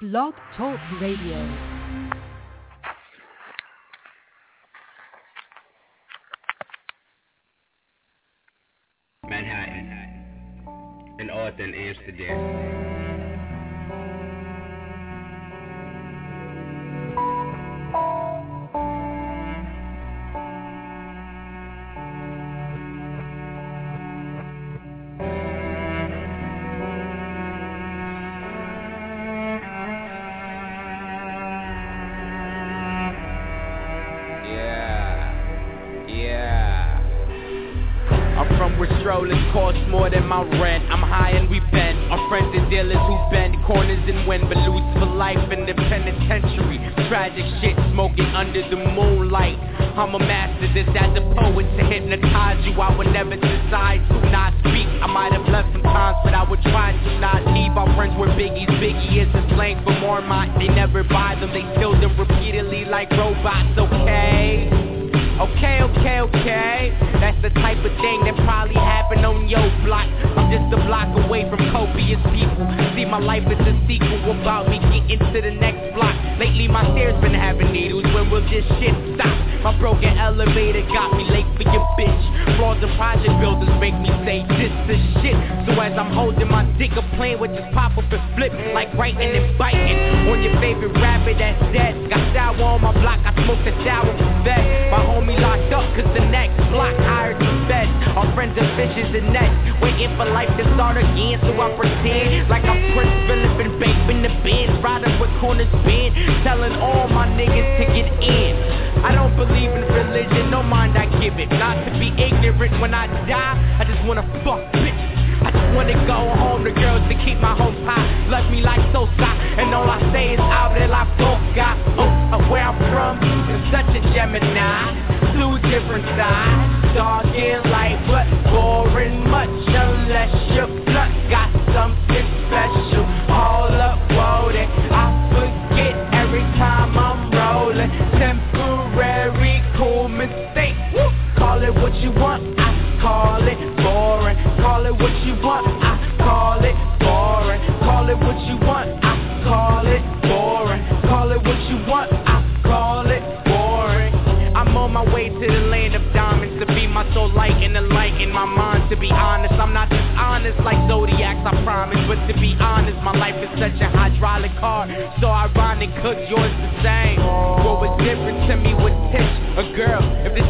Blog Talk Radio. Manhattan, and Northern Amsterdam. Life is a sequel about me getting to the next block. Lately, my stairs been having needles. When will this shit stop? My broken elevator got me late for your bitch. Flaws and project builders make me say this is shit. So as I'm holding my dick, a plane with pop up and flip like writing and biting on your favorite rapper that's dead. Got sour on my block, I smoked a shower vet. My homie locked up cause the next block hired some beds. Our friends are fishes and nets, waiting for life to start again. So I pretend when I die,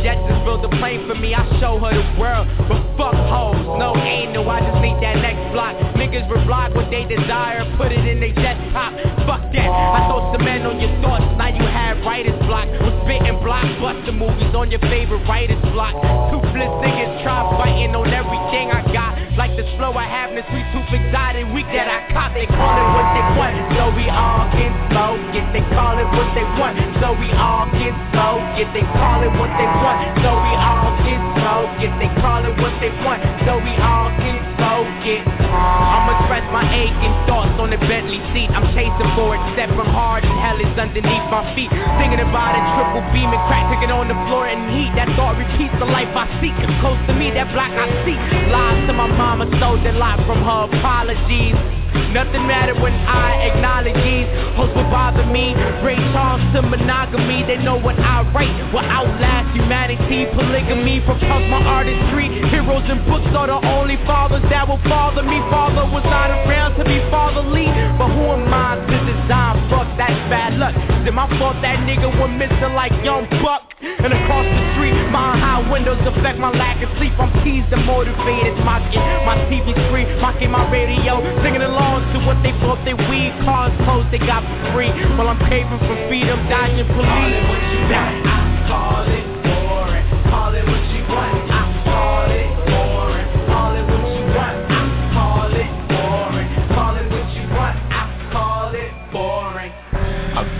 Jetsons build a plane for me, I show her the world. But fuck hoes, no no, I just need that next block. Will block what they desire, put it in their desktop. Fuck that, I throw cement on your thoughts, now you have writer's block. I'm spitting blockbuster movies on your favorite writer's block. Toothless niggas try fighting on everything I got. Like the slow I have this sweet tooth exotic week that I caught. They call it what they want, so we all can smoke it. They call it what they want, so we all can smoke it. They call it what they want, so we all can smoke it. They call it what they want, so we all can smoke it. I'ma express my aching thoughts on the Bentley seat. I'm chasing for it, step from hard and hell is underneath my feet. Thinking about a triple beam and crack cooking on the floor and heat. That thought repeats the life I seek. Close to me, that block I see. Lies to my mama, stole the lot from her apologies. Nothing matter when I acknowledge these Hoes will bother me. Ray Charles to monogamy They know what I write. Will outlast humanity Polygamy propels my artistry Heroes and books are the only fathers that will father me. Father was not around to be fatherly But who am I to design fuck that's bad luck. Is my fault that nigga went missing like young buck? And across the street my high windows affect my lack of sleep. I'm teased and motivated Mocking my TV screen Mocking my radio Singing along to what they bought they weed Cars clothes they got for free. While I'm for freedom police. Call it what you want I call it boring Call it what you want I call it boring Call it what you want I call it boring Call it what you want I call it boring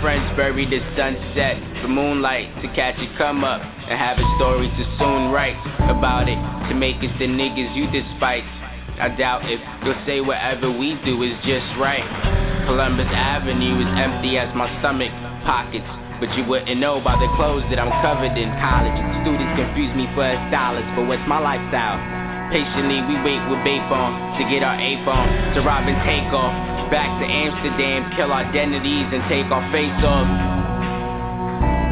friends bury the sunset The moonlight to catch it come up And have a story to soon write About it To make us the niggas you despise I doubt if you'll say whatever we do is just right. Columbus Avenue is empty as my stomach pockets. But you wouldn't know by the clothes that I'm covered in college. Students confuse me for a stylist, but what's my lifestyle? Patiently we wait with babe on to get our ape on to rob and take off. back to Amsterdam, kill our identities and take our face off.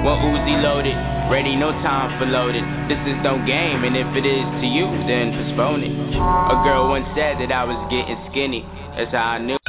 One Uzi loaded, ready, no time for loaded. This is no game, and if it is to you, then postpone it. A girl once said that I was getting skinny. That's how I knew.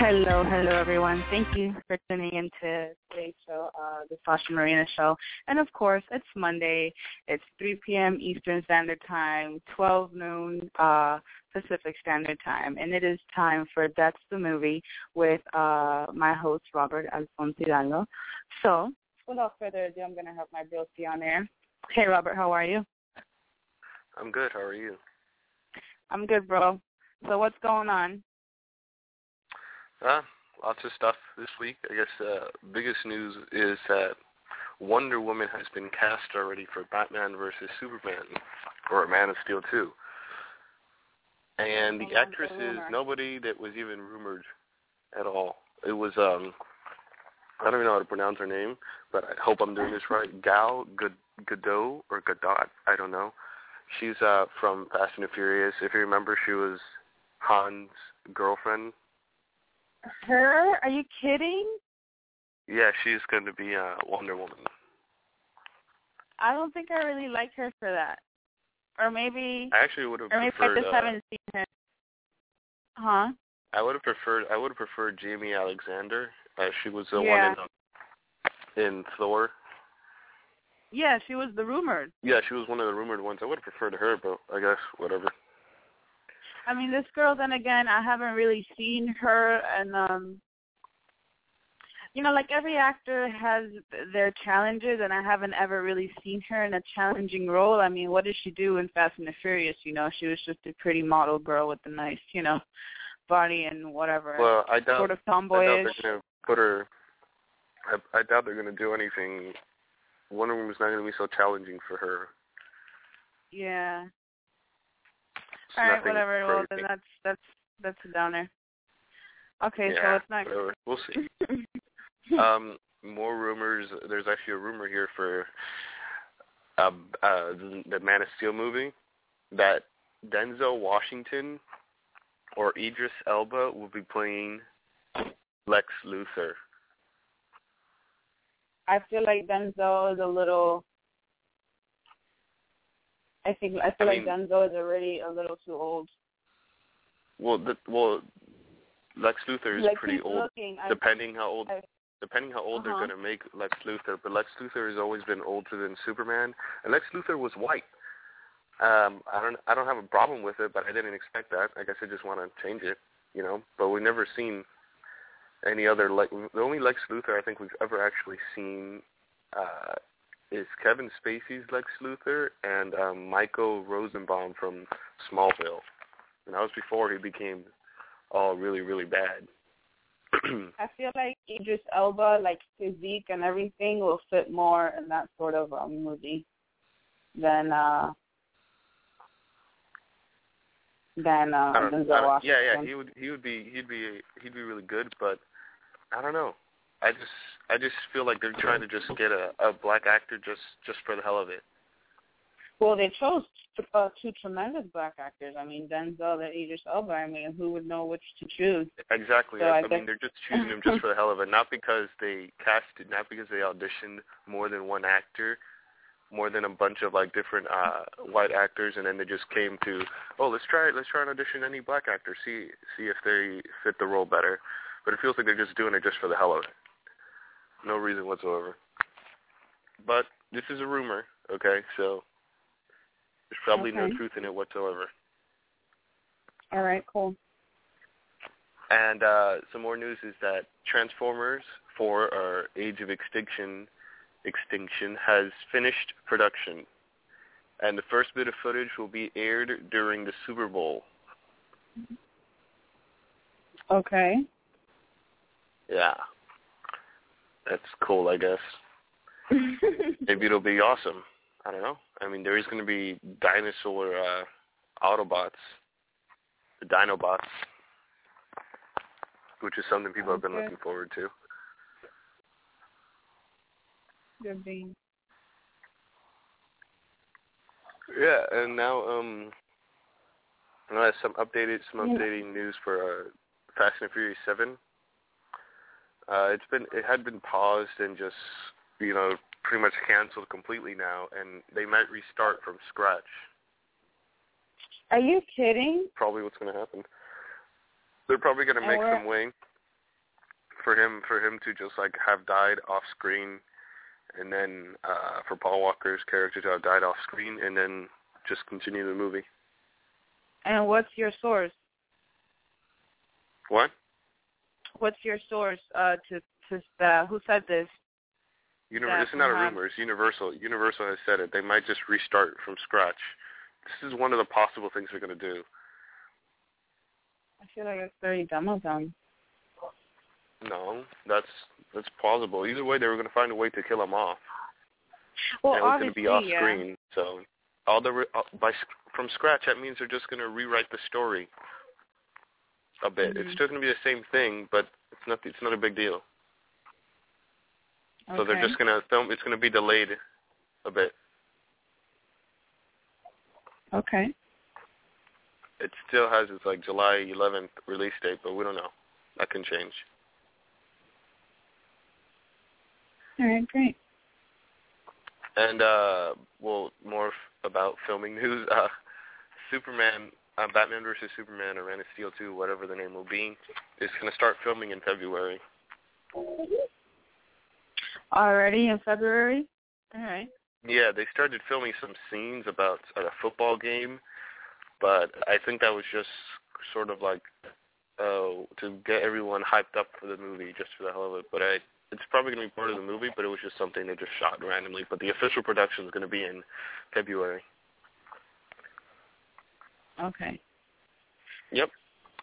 Hello, hello everyone. Thank you for tuning into today's show, uh, the Sasha Marina Show. And of course, it's Monday. It's 3 p.m. Eastern Standard Time, 12 noon uh, Pacific Standard Time. And it is time for That's the Movie with uh, my host, Robert Alfonso Hidalgo. So, without further ado, I'm going to have my broski on there. Hey, Robert, how are you? I'm good. How are you? I'm good, bro. So what's going on? Uh, lots of stuff this week. I guess uh, biggest news is that Wonder Woman has been cast already for Batman versus Superman, or Man of Steel 2. And the actress is nobody that was even rumored at all. It was um I don't even know how to pronounce her name, but I hope I'm doing this right. Gal Gad- Gadot or Gadot, I don't know. She's uh from Fast and the Furious. If you remember, she was Han's girlfriend Her? Are you kidding? Yeah, she's going to be uh, Wonder Woman. I don't think I really like her for that. Or maybe, I actually would have or maybe I preferred. just Uh, haven't seen her. Huh? I would have preferred. I would have preferred Jaimie Alexander. Uh, she was the Yeah. one in, um, in Thor. Yeah, she was the rumored. Yeah, she was one of the rumored ones. I would have preferred her, but I guess whatever. I mean, this girl. Then again, I haven't really seen her, and um, you know, like every actor has their challenges, and I haven't ever really seen her in a challenging role. I mean, what did she do in Fast and the Furious? You know, she was just a pretty model girl with a nice, you know, body and whatever. Well, I doubt. sort of I doubt they're gonna put her. I, I doubt they're gonna do anything. Wonder Woman's not gonna be so challenging for her. Yeah. All right, whatever. Well, crazy. then that's that's that's a downer. Okay, yeah, so it's not. whatever. We'll see. um, more rumors. There's actually a rumor here for uh, uh, the, the Man of Steel movie that Denzel Washington or Idris Elba will be playing Lex Luthor. I feel like Denzel is a little. I think I feel I like mean- Denzel is already a little too old. Well, the, well, Lex Luthor is pretty old. looking. I, Depending how old, I- depending how old Uh-huh. they're gonna make Lex Luthor, but Lex Luthor has always been older than Superman, and Lex Luthor was white. Um, I don't, I don't have a problem with it, but I didn't expect that. I guess I just want to change it, you know. But we've never seen any other like the only Lex Luthor I think we've ever actually seen uh, is Kevin Spacey's Lex Luthor and um, Michael Rosenbaum from Smallville, and that was before he became all really, really bad. I feel like Idris Elba, like physique and everything, will fit more in that sort of um, movie than uh than uh, Denzel Washington. yeah, yeah, he would he would be he'd be he'd be really good, but I don't know. I just I just feel like they're trying to just get a a black actor just just for the hell of it. Well, they chose uh, two tremendous black actors. I mean, Denzel and Idris Elba. I mean, who would know which to choose? Exactly. So I, I guess- mean, they're just choosing him just for the hell of it, not because they casted, not because they auditioned more than one actor, more than a bunch of like different uh white actors, and then they just came to, oh, let's try let's try and audition any black actor, see see if they fit the role better. But it feels like they're just doing it just for the hell of it. No reason whatsoever. But this is a rumor, okay? So there's probably no truth in it whatsoever. All right, cool. And uh, some more news is that Transformers 4, or Age of Extinction, Extinction has finished production, and the first bit of footage will be aired during the Super Bowl. Okay. Yeah, that's cool, I guess. Maybe it'll be awesome. I don't know. I mean, there is going to be dinosaur uh, Autobots, the Dinobots, which is something people have been looking forward to. Good bean. Yeah, and now um, I have some updated some Yeah. updating news for uh, Fast and Furious Seven. Uh, it's been it had been paused and just you know pretty much canceled completely now, and they might restart from scratch. Are you kidding? Probably what's going to happen. They're probably going to make some way for him for him to just like have died off screen, and then uh, for Paul Walker's character to have died off screen, and then just continue the movie. And what's your source? What? What's your source? Uh, to to uh, who said this? Univer- this is not a rumor. It's Universal. Universal has said it. They might just restart from scratch. This is one of the possible things they're going to do. I feel like it's very dumb of them. No, that's that's plausible. Either way, they were going to find a way to kill him off. Well, and it was going to be off yeah. screen. So all the re- uh, by from scratch, that means they're just going to rewrite the story a bit. Mhm. It's still going to be the same thing, but it's not it's not a big deal. Okay. So they're just going to film. It's going to be delayed a bit. Okay. It still has its like July 11th release date, but we don't know. That can change. All right. Great. And uh well, more f- about filming news. Uh Superman, uh, Batman versus Superman, or Man of Steel 2, whatever the name will be, is going to start filming in February. Already in February. All right. Yeah, they started filming some scenes about at a football game, but I think that was just sort of like uh, to get everyone hyped up for the movie, just for the hell of it. But I, it's probably going to be part of the movie, but it was just something they just shot randomly. But the official production is going to be in February. Okay. Yep.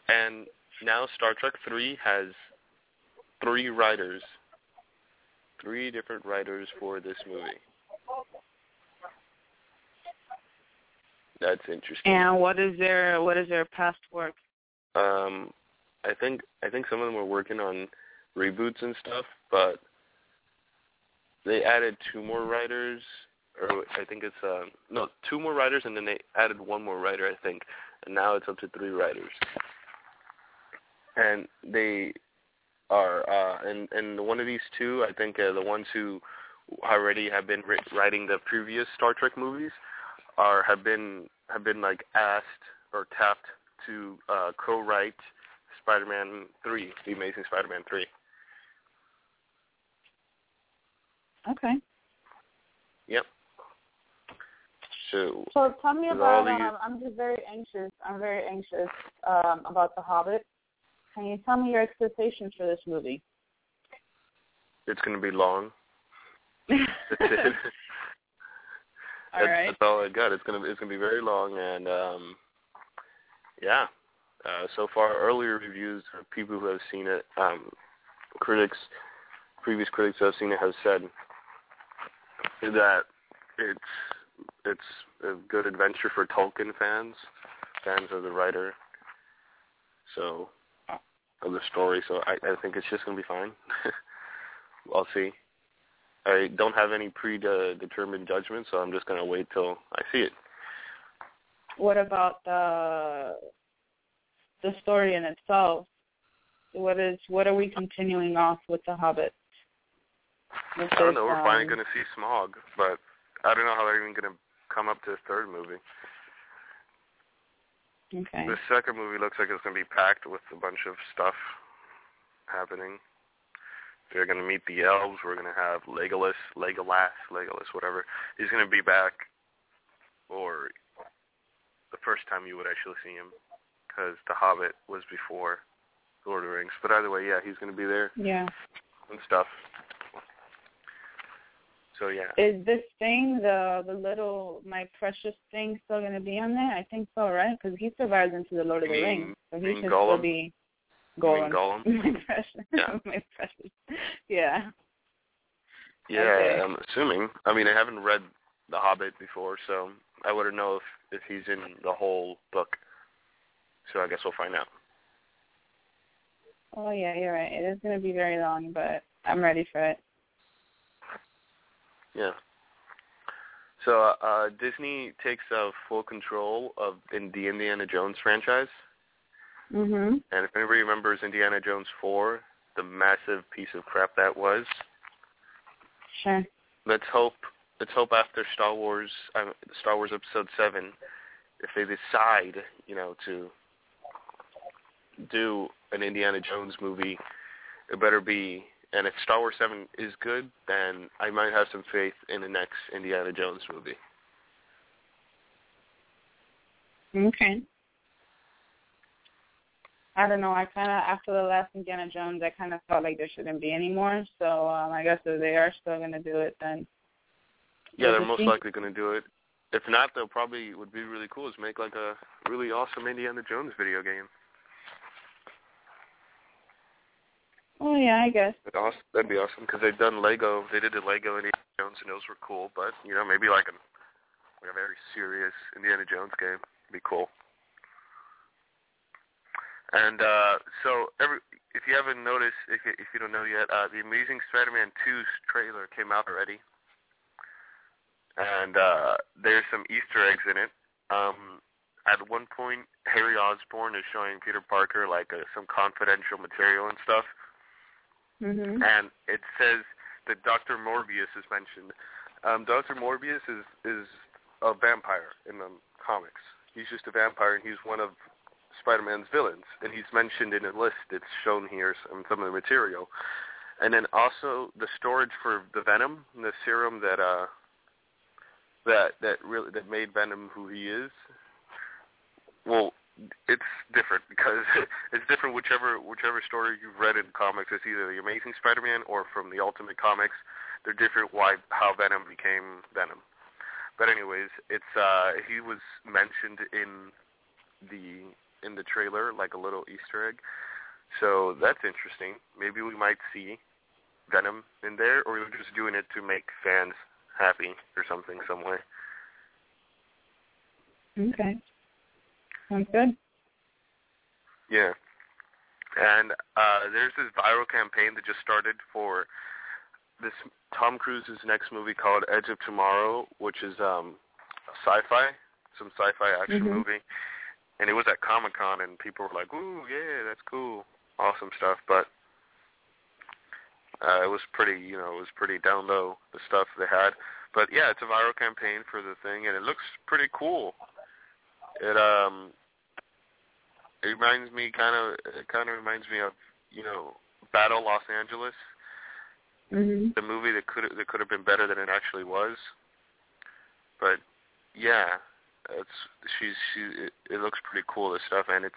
And now Star Trek 3 has three writers, three different writers for this movie. That's interesting. And what is their what is their past work? Um, I think I think some of them were working on reboots and stuff, but they added two more writers, or I think it's um, no two more writers, and then they added one more writer, I think, and now it's up to three writers. And they are, uh, and and one of these two, I think, uh, the ones who already have been writ- writing the previous Star Trek movies, are have been have been like asked or tapped to uh, co-write Spider-Man 3, The Amazing Spider-Man 3. Okay. Yep. So, So tell me about. these- Um, I'm just very anxious. I'm very anxious um, about The Hobbit. Can you tell me your expectations for this movie? it's going to be long. That's it. All that's, right. that's all I got. It's gonna it's gonna be very long, and um, yeah. Uh, so far, earlier reviews of people who have seen it, um, critics, previous critics who have seen it, have said that it's it's a good adventure for Tolkien fans, fans of the writer. So of the story. So I, I think it's just gonna be fine. I'll see. I don't have any predetermined judgment, so I'm just gonna wait till I see it. What about the the story in itself? What is what are we continuing off with The Hobbit? With I don't know. We're finally um, gonna see Smaug, but I don't know how they're even gonna come up to a third movie. Okay. The second movie looks like it's gonna be packed with a bunch of stuff happening. They're gonna meet the elves. We're gonna have Legolas, Legolas, Legolas, whatever. He's gonna be back, or the first time you would actually see him, because The Hobbit was before Lord of the Rings. But either way, yeah, he's gonna be there Yeah. and stuff. So yeah, Is this thing the the little my precious thing still going to be on there? I think so, right? Because he survives into the Lord of the mean- Rings, so he should Gollum? still be You Gollum. Gollum? my precious, Yeah. my precious. Yeah. Yeah, Okay. I'm assuming. I mean, I haven't read The Hobbit before, so I wouldn't know if if he's in the whole book. So I guess we'll find out. Oh yeah, you're right. It is going to be very long, but I'm ready for it. Yeah. So uh, Disney takes uh, full control of in the Indiana Jones franchise. Mhm. And if anybody remembers Indiana Jones 4, the massive piece of crap that was, Sure. let's hope let's hope after Star Wars uh, Star Wars Episode 7 if they decide, you know, to do an Indiana Jones movie, it better be and if Star Wars 7 is good, then I might have some faith in the next Indiana Jones movie. Okay. I don't know. I kind of after the last Indiana Jones, I kind of felt like there shouldn't be any more. So um, I guess if they are still going to do it, then Yeah, they're most likely going to do it. If not, they'll probably would be really cool is make like a really awesome Indiana Jones video game. Oh yeah, I guess. That'd, awesome. That'd be awesome because they've done Lego. They did the Lego Indiana Jones, and those were cool. But you know, maybe like a like a very serious Indiana Jones game would be cool. And uh so, every if you haven't noticed, if you, if you don't know yet, uh the Amazing Spider-Man 2's trailer came out already, and uh there's some Easter eggs in it. Um At one point, Harry Osborn is showing Peter Parker like uh, some confidential material and stuff Mhm. and it says that Dr. Morbius is mentioned. Um, Dr. Morbius is is a vampire in the comics. He's just a vampire, and he's one of Spider-Man's villains, and he's mentioned in a list. It's shown here some some of the material, and then also the storage for the Venom, the serum that uh that that really that made Venom who he is. Well, it's different because it's different whichever whichever story you've read in comics. It's either the Amazing Spider-Man or from the Ultimate Comics. They're different. Why how Venom became Venom. But anyways, it's uh he was mentioned in the in the trailer like a little Easter egg. So that's interesting. Maybe we might see Venom in there, or they're just doing it to make fans happy or something some way. Okay. Sounds good. Yeah. And uh there's this viral campaign that just started for this Tom Cruise's next movie called Edge of Tomorrow, which is um sci-fi, some sci-fi action Mhm. movie. And it was at Comic-Con and people were like, "Ooh, yeah, that's cool. Awesome stuff." But uh it was pretty, you know, it was pretty down low the stuff they had. But yeah, it's a viral campaign for the thing and it looks pretty cool. It um it reminds me kind of it kind of reminds me of you know Battle Los Angeles, Mhm. the movie that could that could have been better than it actually was. But yeah, it's she's she it, it looks pretty cool this stuff, and it's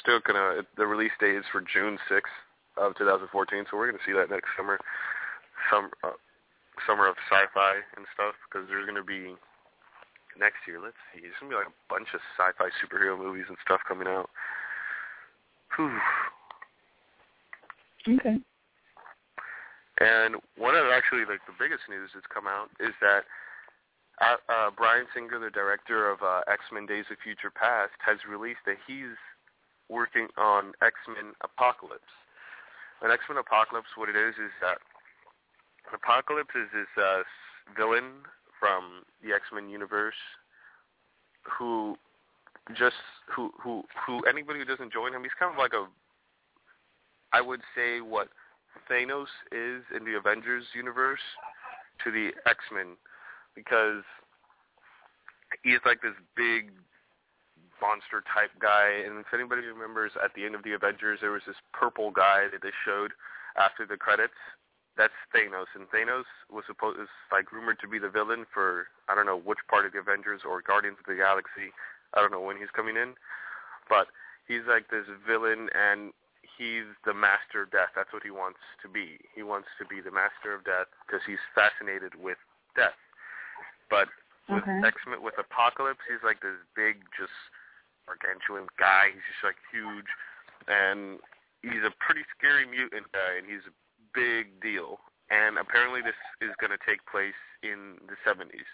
still gonna the release date is for June sixth of 2014, so we're gonna see that next summer, some uh, summer of sci-fi and stuff because there's gonna be next year. Let's see, there's gonna be like a bunch of sci-fi superhero movies and stuff coming out. Whew. Okay. And one of actually like the biggest news that's come out is that uh, uh, Bryan Singer, the director of uh, X-Men: Days of Future Past, has released that he's working on X-Men Apocalypse. And X-Men Apocalypse, what it is, is that Apocalypse is this uh, villain from the X-Men universe who just who who who anybody who doesn't join him, he's kind of like a I would say what Thanos is in the Avengers universe to the X-Men because he's like this big monster type guy. And if anybody remembers at the end of the Avengers there was this purple guy that they showed after the credits that's Thanos and Thanos was supposed is like rumored to be the villain for I don't know which part of the Avengers or Guardians of the Galaxy I don't know when he's coming in but he's like this villain and he's the master of death. That's what he wants to be. He wants to be the master of death because he's fascinated with death. But with Okay. X-Men, with Apocalypse, he's like this big, just gargantuan guy. He's just like huge, and he's a pretty scary mutant guy, and he's big deal. And apparently, this is going to take place in the 70s,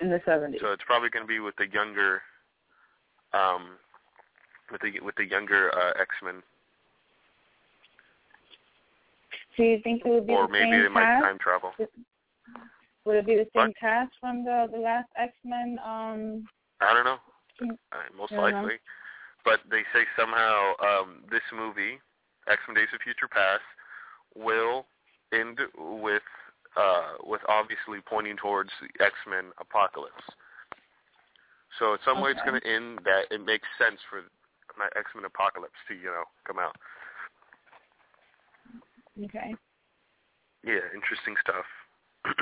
in the seventies. So it's probably going to be with the younger, um, with the with the younger uh, X Men. Do you think it would be or the maybe same they might time travel. Would it be the same What? cast from the the last X Men? Um, I don't know. Uh, most don't know. likely. But they say somehow um, this movie, X Men Days of Future Past, will end with uh, with obviously pointing towards the X Men apocalypse. So in some way it's going to end that it makes sense for my X Men apocalypse to you know come out. okay. Yeah, interesting stuff.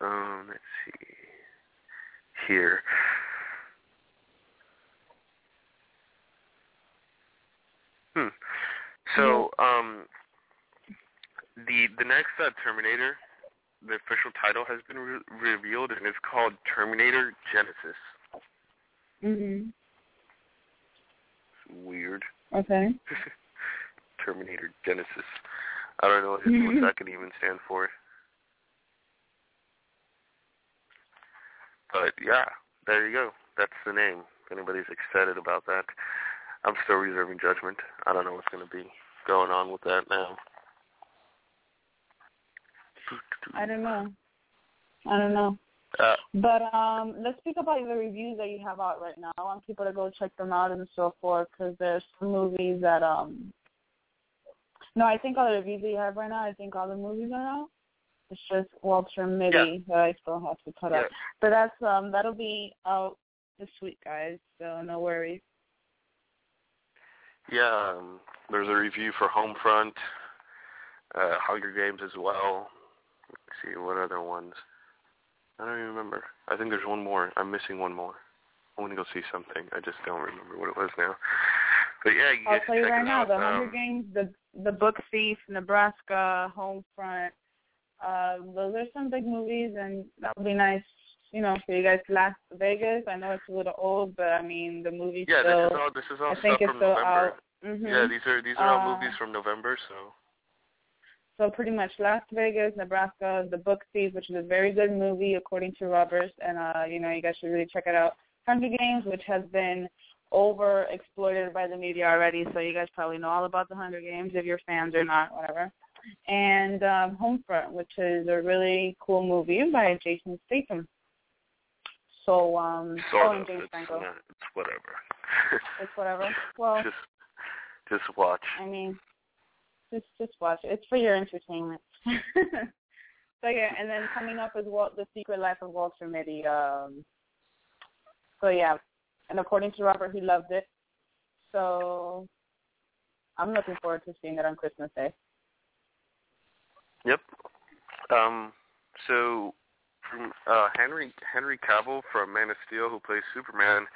um, let's see here. Hmm. So, um, the the next uh, Terminator, the official title has been re- revealed, and it's called Terminator Genesis. Mhm. Weird. Okay. Terminator Genesis. I don't know what, what that can even stand for. But yeah, there you go. That's the name. If anybody's excited about that, I'm still reserving judgment. I don't know what's going to be going on with that now. I don't know. I don't know. Uh, But um, let's speak about the reviews that you have out right now. I want people to go check them out and so forth because there's some movies that um. No, I think all the reviews that you have right now, I think all the movies are out. It's just Walter Mitty that I still have to put yeah, up. But that's um that'll be out this week, guys. So no worries. Yeah. Um, there's a review for Homefront, uh, Hunger Games as well. Let's see what other ones. I don't even remember. I think there's one more. I'm missing one more. I want to go see something. I just don't remember what it was now. But yeah, you I'll tell you right now, out. the um, Hunger Games, the the Book Thief, Nebraska, Homefront. Uh, those are some big movies, and that would be nice, you know, for you guys Las Vegas. I know it's a little old, but I mean the movie Yeah, still. this is all this is all I think stuff from November. out. hmm Yeah, these are these are all Uh, movies from November, so So pretty much Las Vegas, Nebraska, The Book Thief, which is a very good movie according to Roberts, and uh, you know you guys should really check it out. Hunger Games, which has been over exploited by the media already, so you guys probably know all about the Hunger Games if you're fans or not, whatever. And um, Homefront, which is a really cool movie by Jason Statham. So um, sort oh, of. James It's Franco. not, it's whatever. It's whatever. Well, just just watch. I mean, just just watch it. It's for your entertainment. so yeah, and then coming up is Walt, the Secret Life of Walter Mitty. Um, so yeah, and according to Robert, he loved it. So I'm looking forward to seeing it on Christmas Day. Yep. Um. So, from uh, Henry Henry Cavill from Man of Steel, who plays Superman,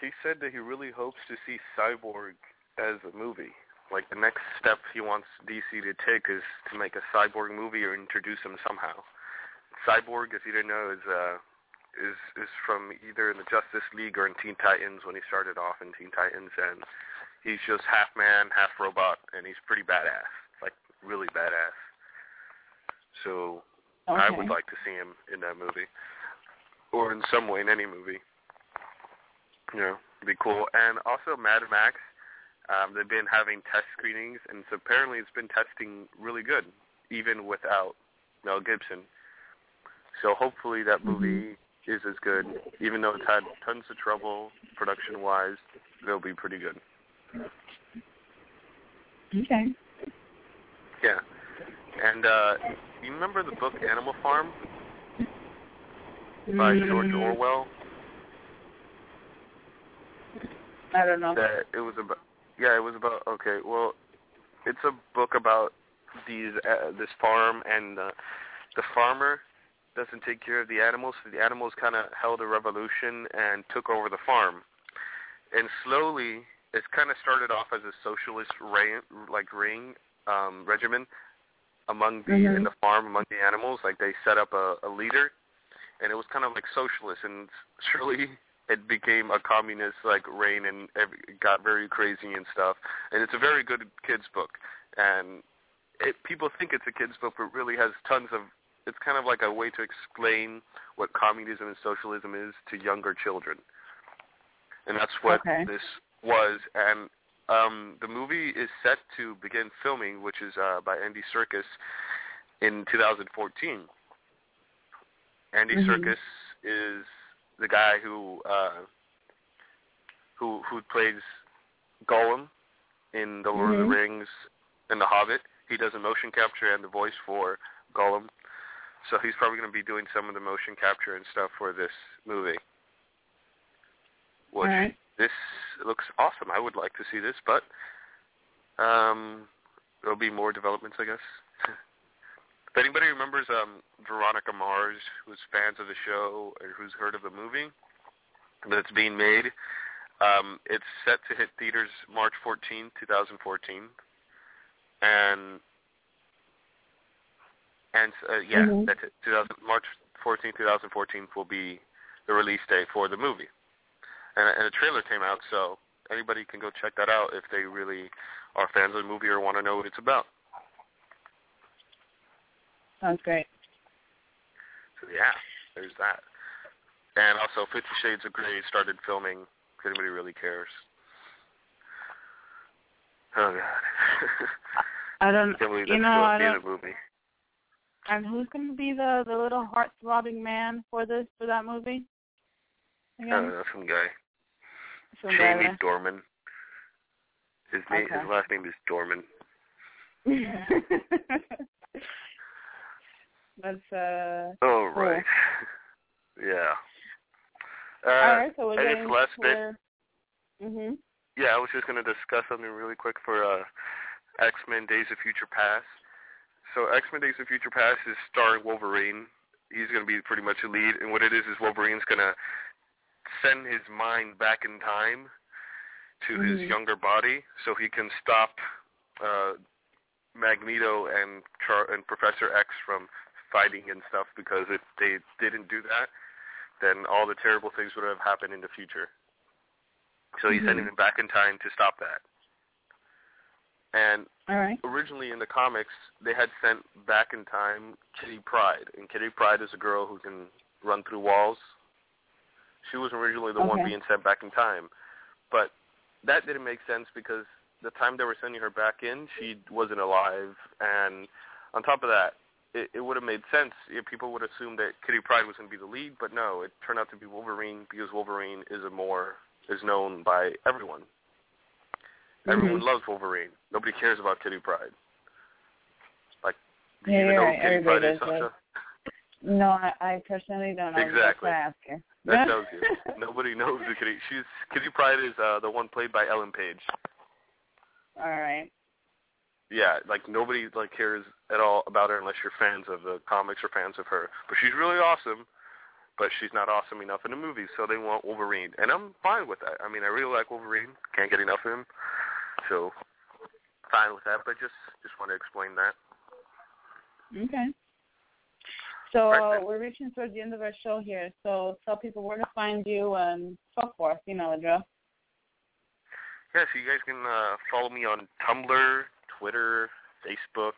he said that he really hopes to see Cyborg as a movie. Like the next step he wants DC to take is to make a Cyborg movie or introduce him somehow. Cyborg, if you didn't know, is uh is is from either in the Justice League or in Teen Titans when he started off in Teen Titans, and he's just half man, half robot, and he's pretty badass, like really badass. So Okay. I would like to see him in that movie, or in some way in any movie. You know, it'd be cool. And also Mad Max, um, they've been having test screenings, and so apparently it's been testing really good, even without Mel Gibson. So hopefully that movie is as good, even though it's had tons of trouble production-wise. It'll be pretty good. Okay. Yeah. And uh, you remember the book Animal Farm by George Mm, Orwell? I don't know. that it was about yeah it was about okay well it's a book about these uh, this farm and uh, the farmer doesn't take care of the animals so the animals kind of held a revolution and took over the farm and slowly it's kind of started off as a socialist reign, like ring um regimen among the Mhm. in the farm among the animals like they set up a, a leader and it was kind of like socialist and surely it became a communist like reign and every, it got very crazy and stuff. And it's a very good kids book. And it, people think it's a kids book, but really has tons of it's kind of like a way to explain what communism and socialism is to younger children, and that's what Okay. this was. And um, the movie is set to begin filming, which is uh, by Andy Serkis in 2014. Andy Mhm. Serkis is the guy who uh, who who plays Gollum in The Lord of Mhm. the Rings and The Hobbit. He does a motion capture and the voice for Gollum. So he's probably going to be doing some of the motion capture and stuff for this movie. Which. This looks awesome. I would like to see this, but um, there'll be more developments, I guess. if anybody remembers um, Veronica Mars, who's fans of the show or who's heard of the movie that's being made, um, it's set to hit theaters March 14, 2014, and and uh, yeah, Mhm. that's it. 2000, March 14, 2014 will be the release date for the movie, and, and a trailer came out, so anybody can go check that out if they really are fans of the movie or want to know what it's about. Sounds great. So yeah, there's that. And also, Fifty Shades of Grey started filming. If anybody really cares. Oh god. I don't. Can't believe You know, still I don't. movie. And who's going to be the the little heart throbbing man for this for that movie? I don't know, some guy. Jamie. Dornan. His name, Okay. his last name is Dornan. That's uh. Oh Cool. right. yeah. Uh, all right, so we're and it's getting the bit. Mhm. Yeah, I was just going to discuss something really quick for uh, X-Men Days of Future Past. So X-Men Days of Future Past is starring Wolverine. He's going to be pretty much a lead, and what it is is Wolverine's going to send his mind back in time to his Mhm. younger body so he can stop uh, Magneto and Char- and Professor X from fighting and stuff because if they didn't do that, then all the terrible things would have happened in the future. So he's Mhm. sending him back in time to stop that. And right. originally in the comics, they had sent back in time Kitty Pryde, and Kitty Pryde is a girl who can run through walls. She was originally the one being sent back in time, but that didn't make sense because the time they were sending her back in, she wasn't alive, and on top of that, it, it would have made sense if people would assume that Kitty Pryde was going to be the lead, but no, it turned out to be Wolverine because Wolverine is a more is known by everyone. Everyone Mhm. loves Wolverine. Nobody cares about Kitty Pryde. Like, do Yeah, you even know right. Kitty Pryde Everybody is, does Sasha? No, I, I personally don't know. Exactly. That's why I ask you. That tells you. Nobody knows who Kitty. She's Kitty Pryde is uh, the one played by Ellen Page. All right. Yeah, like nobody like cares at all about her unless you're fans of the comics or fans of her. But she's really awesome. But she's not awesome enough in the movies, so they want Wolverine, and I'm fine with that. I mean, I really like Wolverine. Can't get enough of him, so fine with that. But just just want to explain that. Okay. So Right we're reaching towards the end of our show here. So tell people where to find you and so forth. You know the drill. Yeah, so you guys can uh, follow me on Tumblr, Twitter, Facebook,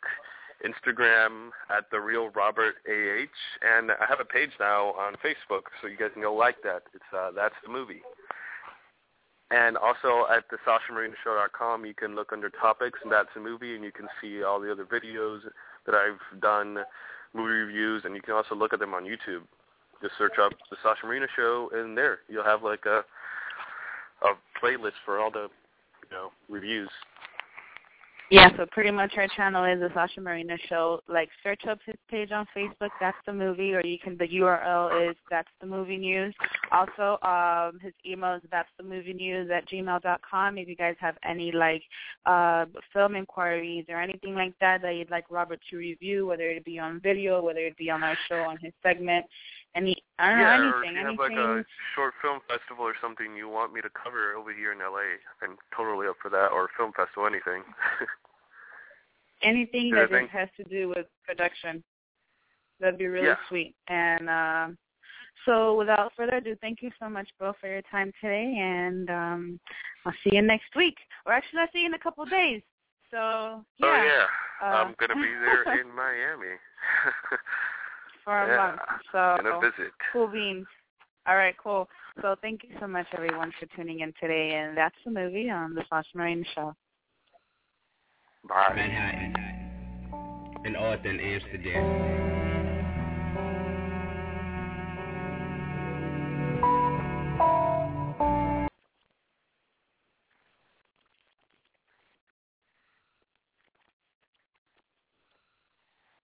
Instagram at the real Robert Ah, and I have a page now on Facebook, so you guys can go like that. It's uh, that's the movie. And also at the SashaMarinaShow.com, you can look under topics, and that's the movie, and you can see all the other videos that I've done, movie reviews, and you can also look at them on YouTube. Just search up the Sasha Marina Show, and there you'll have like a a playlist for all the you know reviews. Yeah, so pretty much our channel is the Sasha Marina Show. Like, search up his page on Facebook, That's the Movie, or you can, the URL is That's the Movie News. Also, um, his email is That's the Movie News at gmail dot com. If you guys have any, like, uh, film inquiries or anything like that that you'd like Robert to review, whether it be on video, whether it be on our show, on his segment, any, I don't yeah, know, or if anything, you have like a short film festival or something you want me to cover over here in LA, I'm totally up for that. Or film festival, anything. anything that has to do with production. That'd be really Yeah. sweet. And um so without further ado, thank you so much, Bill, for your time today and um I'll see you next week. Or actually I'll see you in a couple of days. So yeah. Oh yeah, Uh, I'm gonna be there in Miami. for a yeah. month. So and a visit. cool beans. All right, cool. So thank you so much, everyone, for tuning in today. And that's the movie on the Sasha Marina Show. Bye. Manhattan. And North in Amsterdam.